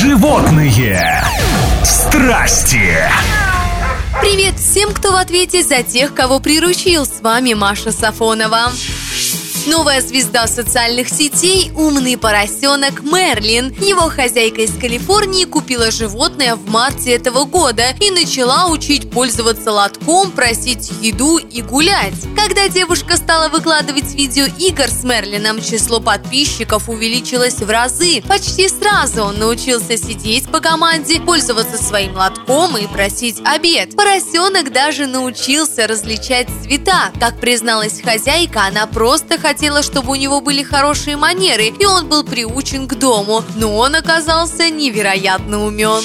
Животные страсти. Привет всем, кто в ответе за тех, кого приручил. С вами Маша Сафонова. Новая звезда социальных сетей – умный поросенок Мерлин. Его хозяйка из Калифорнии купила животное в марте этого года и начала учить пользоваться лотком, просить еду и гулять. Когда девушка стала выкладывать видео игр с Мерлином, число подписчиков увеличилось в разы. Почти сразу он научился сидеть по команде, пользоваться своим лотком и просить обед. Поросенок даже научился различать цвета. Как призналась хозяйка, она просто хотела хотела, чтобы у него были хорошие манеры, и он был приучен к дому, но он оказался невероятно умен.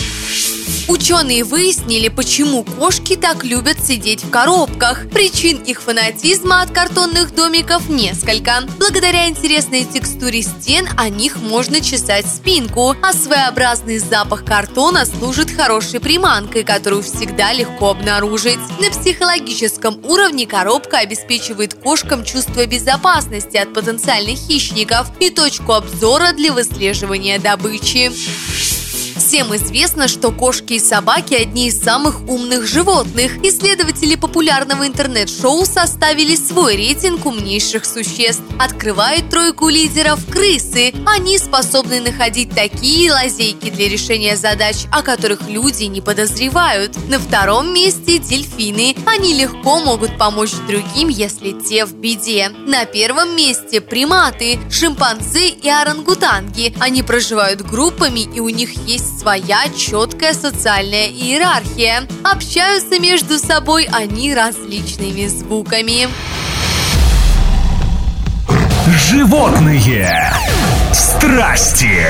Ученые выяснили, почему кошки так любят сидеть в коробках. Причин их фанатизма от картонных домиков несколько. Благодаря интересной текстуре стен о них можно чесать спинку, а своеобразный запах картона служит хорошей приманкой, которую всегда легко обнаружить. На психологическом уровне коробка обеспечивает кошкам чувство безопасности от потенциальных хищников и точку обзора для выслеживания добычи. Всем известно, что кошки и собаки – одни из самых умных животных. Исследователи популярного интернет-шоу составили свой рейтинг умнейших существ. Открывают тройку лидеров крысы. Они способны находить такие лазейки для решения задач, о которых люди не подозревают. На втором месте – дельфины. Они легко могут помочь другим, если те в беде. На первом месте – приматы, шимпанзе и орангутанги. Они проживают группами и у них есть своя четкая социальная иерархия. Общаются между собой они различными звуками. Животные страсти.